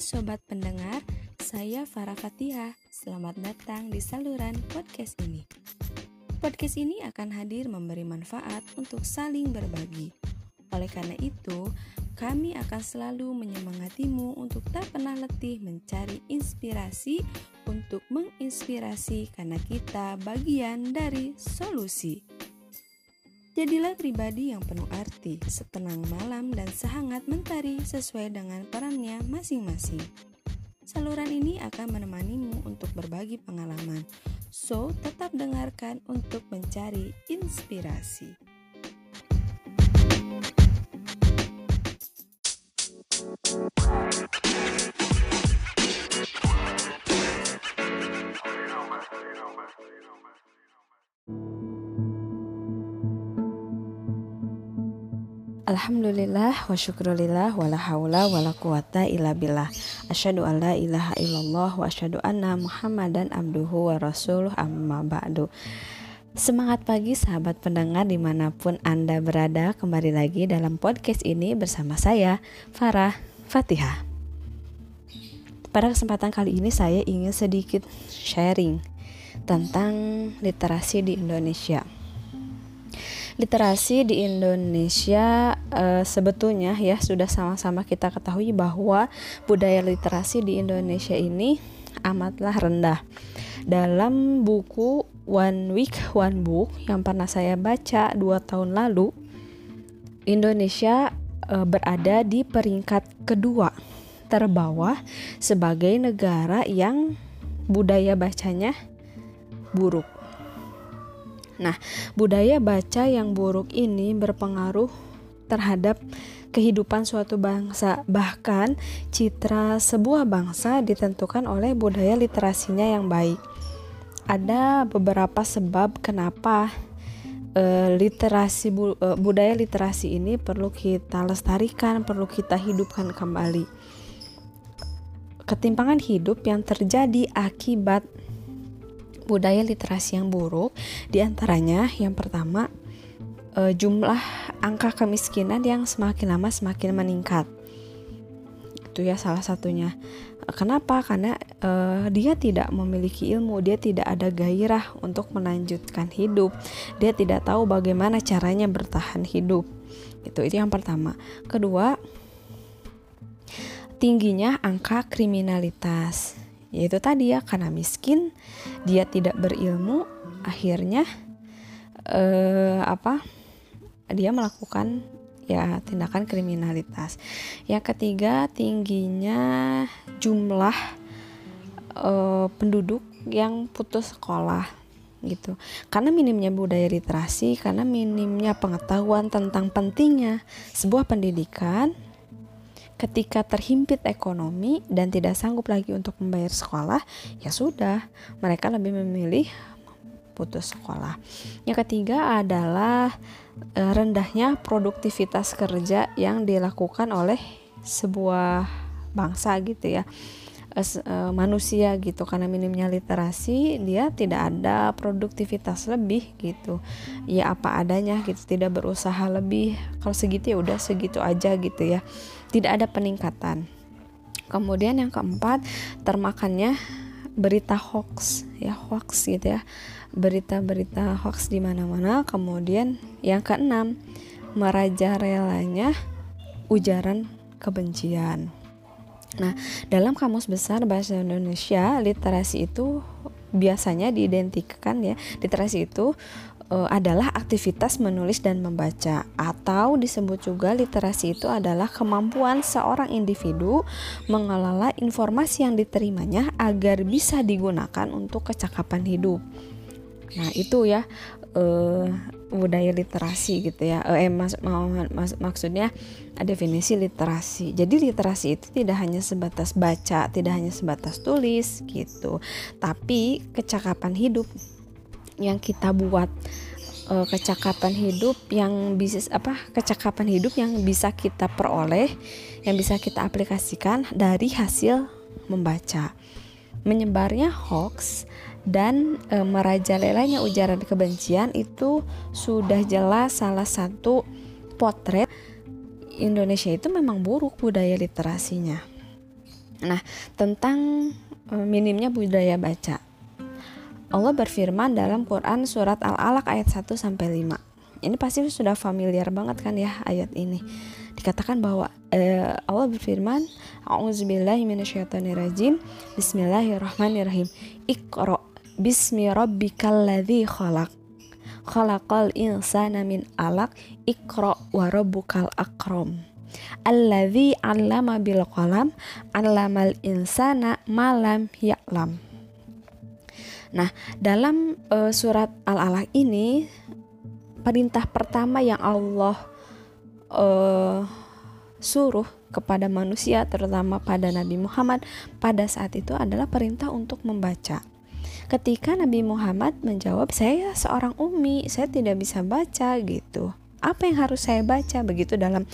sobat pendengar, saya Farah Fatihah. Selamat datang di saluran podcast ini. Podcast ini akan hadir memberi manfaat untuk saling berbagi. Oleh karena itu, kami akan selalu menyemangatimu untuk tak pernah letih mencari inspirasi untuk menginspirasi karena kita bagian dari solusi. Jadilah pribadi yang penuh arti, setenang malam dan sehangat mentari sesuai dengan perannya masing-masing. Saluran ini akan menemanimu untuk berbagi pengalaman, so tetap dengarkan untuk mencari inspirasi. Alhamdulillah wa syukrulillah wa la hawla wa la quwata illa billah. Asyadu an la ilaha illallah wa asyadu anna muhammadan abduhu wa rasuluh amma ba'du. Semangat pagi sahabat pendengar di mana pun Anda berada. Kembali lagi dalam podcast ini bersama saya Farah Fatihah. Pada kesempatan kali ini saya ingin sedikit sharing Tentang literasi di Indonesia literasi di Indonesia e, sebetulnya ya sudah sama-sama kita ketahui bahwa budaya literasi di Indonesia ini amatlah rendah. Dalam buku One Week One Book yang pernah saya baca dua tahun lalu, Indonesia e, berada di peringkat kedua terbawah sebagai negara yang budaya bacanya buruk. Nah, budaya baca yang buruk ini berpengaruh terhadap kehidupan suatu bangsa. Bahkan, citra sebuah bangsa ditentukan oleh budaya literasinya yang baik. Ada beberapa sebab kenapa uh, literasi uh, budaya literasi ini perlu kita lestarikan, perlu kita hidupkan kembali. Ketimpangan hidup yang terjadi akibat budaya literasi yang buruk di antaranya yang pertama e, jumlah angka kemiskinan yang semakin lama semakin meningkat. Itu ya salah satunya. Kenapa? Karena e, dia tidak memiliki ilmu dia tidak ada gairah untuk melanjutkan hidup. Dia tidak tahu bagaimana caranya bertahan hidup. Itu itu yang pertama. Kedua tingginya angka kriminalitas yaitu tadi ya karena miskin dia tidak berilmu akhirnya eh, apa dia melakukan ya tindakan kriminalitas. Yang ketiga tingginya jumlah eh, penduduk yang putus sekolah gitu. Karena minimnya budaya literasi karena minimnya pengetahuan tentang pentingnya sebuah pendidikan ketika terhimpit ekonomi dan tidak sanggup lagi untuk membayar sekolah, ya sudah, mereka lebih memilih putus sekolah. Yang ketiga adalah e, rendahnya produktivitas kerja yang dilakukan oleh sebuah bangsa gitu ya. E, manusia gitu. Karena minimnya literasi dia tidak ada produktivitas lebih gitu. Ya apa adanya gitu tidak berusaha lebih. Kalau segitu ya udah segitu aja gitu ya. Tidak ada peningkatan. Kemudian yang keempat, termakannya berita hoax ya hoax gitu ya. Berita-berita hoax di mana-mana. Kemudian yang keenam merajalelanya ujaran kebencian nah dalam kamus besar bahasa Indonesia literasi itu biasanya diidentikan ya literasi itu uh, adalah aktivitas menulis dan membaca atau disebut juga literasi itu adalah kemampuan seorang individu mengelola informasi yang diterimanya agar bisa digunakan untuk kecakapan hidup. Nah, itu ya uh, budaya literasi gitu ya. Uh, eh mas, mas, maksudnya definisi literasi. Jadi literasi itu tidak hanya sebatas baca, tidak hanya sebatas tulis gitu, tapi kecakapan hidup yang kita buat uh, kecakapan hidup yang bisa apa kecakapan hidup yang bisa kita peroleh yang bisa kita aplikasikan dari hasil membaca menyebarnya hoax dan e, merajalelanya ujaran kebencian itu sudah jelas salah satu potret Indonesia itu memang buruk budaya literasinya Nah, tentang uh, minimnya budaya baca. Allah berfirman dalam Quran surat Al-Alaq ayat 1 sampai 5. Ini pasti sudah familiar banget kan ya ayat ini. Dikatakan bahwa uh, Allah berfirman, A'udzubillahi minasyaitonirrajim. Bismillahirrahmanirrahim. Iqra bismi rabbikal ladzi khalaq. Khalaqal insana min alaq. Ikra wa rabbukal akram. Alladzi 'allama bil qalam. 'allamal insana malam ya'lam. Nah, dalam uh, surat Al-Alaq ini perintah pertama yang Allah uh, suruh kepada manusia terutama pada Nabi Muhammad pada saat itu adalah perintah untuk membaca. Ketika Nabi Muhammad menjawab, "Saya seorang umi, saya tidak bisa baca." gitu. Apa yang harus saya baca? Begitu dalam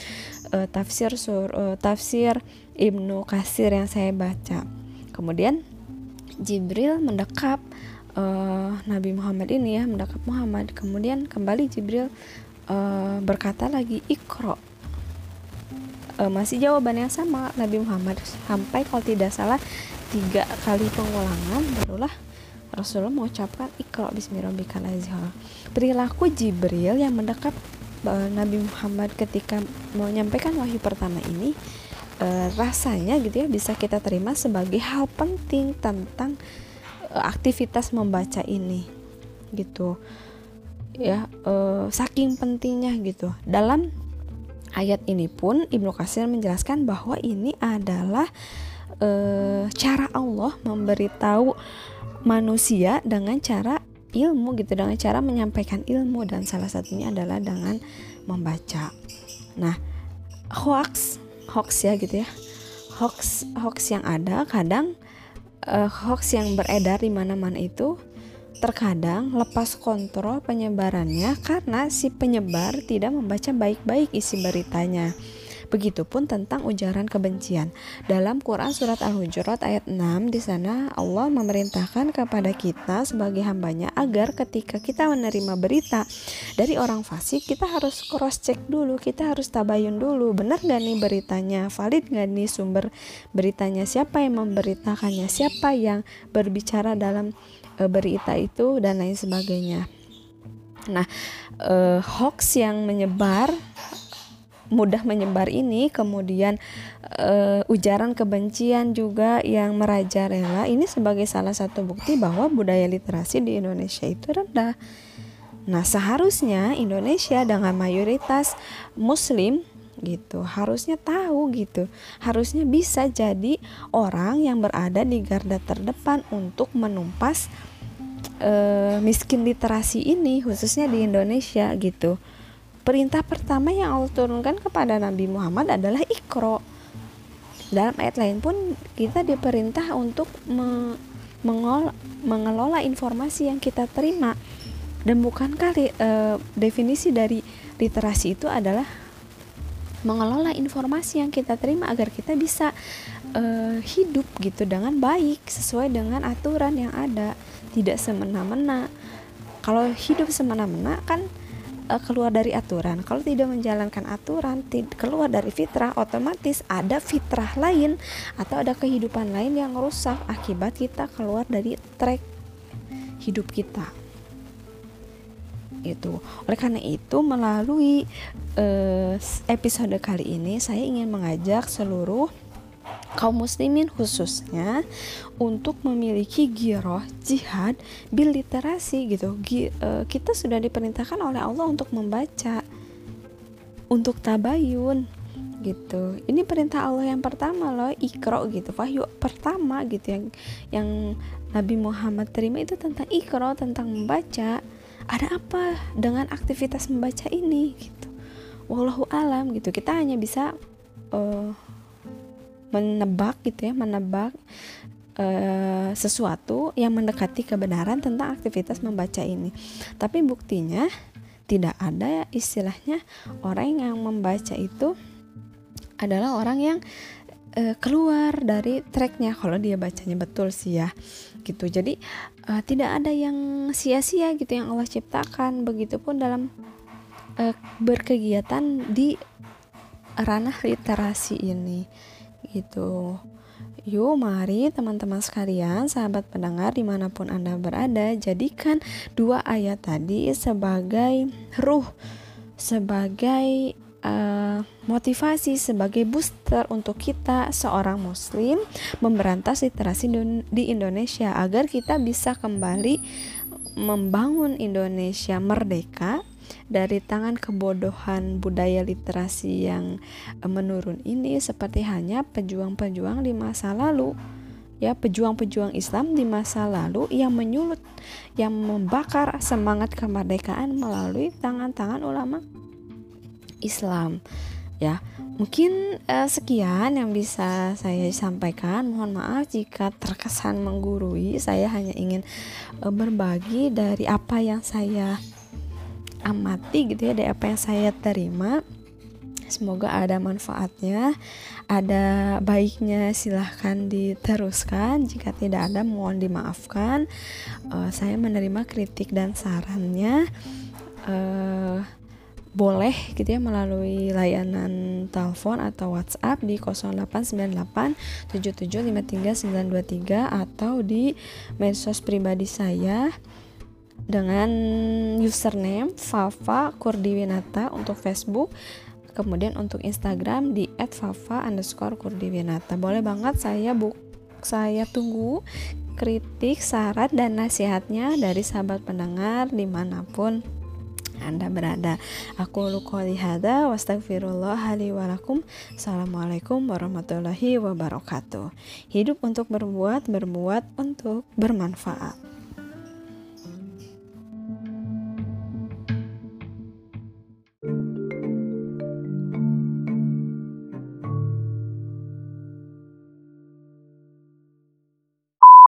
uh, tafsir sur uh, tafsir Ibnu Kasir yang saya baca. Kemudian Jibril mendekap uh, Nabi Muhammad ini ya, mendekap Muhammad. Kemudian kembali Jibril uh, berkata lagi, "Ikro." Uh, masih jawaban yang sama Nabi Muhammad sampai kalau tidak salah tiga kali pengulangan barulah Rasulullah mengucapkan ikra bismillahirrahmanirrahim. Perilaku Jibril yang mendekap uh, Nabi Muhammad ketika menyampaikan wahyu pertama ini uh, rasanya gitu ya bisa kita terima sebagai hal penting tentang uh, aktivitas membaca ini gitu ya uh, saking pentingnya gitu dalam ayat ini pun Ibnu Katsir menjelaskan bahwa ini adalah uh, cara Allah memberitahu manusia dengan cara ilmu gitu dengan cara menyampaikan ilmu dan salah satunya adalah dengan membaca. Nah, hoax hoax ya gitu ya. Hoax hoax yang ada kadang uh, hoax yang beredar di mana-mana itu terkadang lepas kontrol penyebarannya karena si penyebar tidak membaca baik-baik isi beritanya. Begitupun tentang ujaran kebencian. Dalam Quran surat Al-Hujurat ayat 6 di sana Allah memerintahkan kepada kita sebagai hambanya agar ketika kita menerima berita dari orang fasik kita harus cross check dulu, kita harus tabayun dulu, benar gak nih beritanya, valid gak nih sumber beritanya, siapa yang memberitakannya, siapa yang berbicara dalam e, berita itu? Dan lain sebagainya. Nah, e, hoax yang menyebar mudah menyebar ini kemudian uh, ujaran kebencian juga yang merajalela ini sebagai salah satu bukti bahwa budaya literasi di Indonesia itu rendah. Nah, seharusnya Indonesia dengan mayoritas muslim gitu harusnya tahu gitu harusnya bisa jadi orang yang berada di garda terdepan untuk menumpas uh, miskin literasi ini khususnya di Indonesia gitu Perintah pertama yang Allah turunkan kepada Nabi Muhammad adalah ikro. Dalam ayat lain pun kita diperintah untuk me mengelola, mengelola informasi yang kita terima. Dan bukankah e, definisi dari literasi itu adalah mengelola informasi yang kita terima agar kita bisa e, hidup gitu dengan baik sesuai dengan aturan yang ada, tidak semena-mena. Kalau hidup semena-mena kan uh, keluar dari aturan. Kalau tidak menjalankan aturan, keluar dari fitrah, otomatis ada fitrah lain atau ada kehidupan lain yang rusak akibat kita keluar dari track hidup kita. Itu. Oleh karena itu, melalui uh, episode kali ini saya ingin mengajak seluruh kaum muslimin khususnya untuk memiliki giroh jihad bil literasi gitu. G, uh, kita sudah diperintahkan oleh Allah untuk membaca untuk tabayun gitu. Ini perintah Allah yang pertama loh ikro gitu wahyu pertama gitu yang yang Nabi Muhammad terima itu tentang ikro tentang membaca. Ada apa dengan aktivitas membaca ini gitu? Wallahu alam gitu. Kita hanya bisa uh, menebak gitu ya menebak uh, sesuatu yang mendekati kebenaran tentang aktivitas membaca ini. Tapi buktinya tidak ada istilahnya orang yang membaca itu adalah orang yang uh, keluar dari tracknya kalau dia bacanya betul sih ya gitu. Jadi uh, tidak ada yang sia-sia gitu yang Allah ciptakan. Begitupun dalam uh, berkegiatan di ranah literasi ini gitu. Yuk mari teman-teman sekalian, sahabat pendengar di mana pun Anda berada, jadikan dua ayat tadi sebagai ruh, sebagai uh, motivasi, sebagai booster untuk kita seorang muslim memberantas literasi di Indonesia agar kita bisa kembali membangun Indonesia merdeka dari tangan kebodohan budaya literasi yang eh, menurun ini seperti hanya pejuang-pejuang di masa lalu. Ya pejuang-pejuang Islam di masa lalu yang menyulut yang membakar semangat kemerdekaan melalui tangan-tangan ulama Islam. Ya mungkin uh, sekian yang bisa saya sampaikan. Mohon maaf jika terkesan menggurui. Saya hanya ingin uh, berbagi dari apa yang saya amati gitu ya dari apa yang saya terima Semoga ada manfaatnya, ada baiknya silahkan diteruskan. Jika tidak ada, mohon dimaafkan. Uh, saya menerima kritik dan sarannya. Uh, boleh gitu ya melalui layanan telepon atau WhatsApp di 0898 7753923 atau di medsos pribadi saya dengan username Fafa Kurdiwinata untuk Facebook kemudian untuk Instagram di @fafa underscore kurdiwinata boleh banget saya buk saya tunggu kritik saran dan nasihatnya dari sahabat pendengar di mana pun anda berada. Aku lukoli hada wastagfirullah walakum. Assalamualaikum warahmatullahi wabarakatuh. Hidup untuk berbuat, berbuat untuk bermanfaat.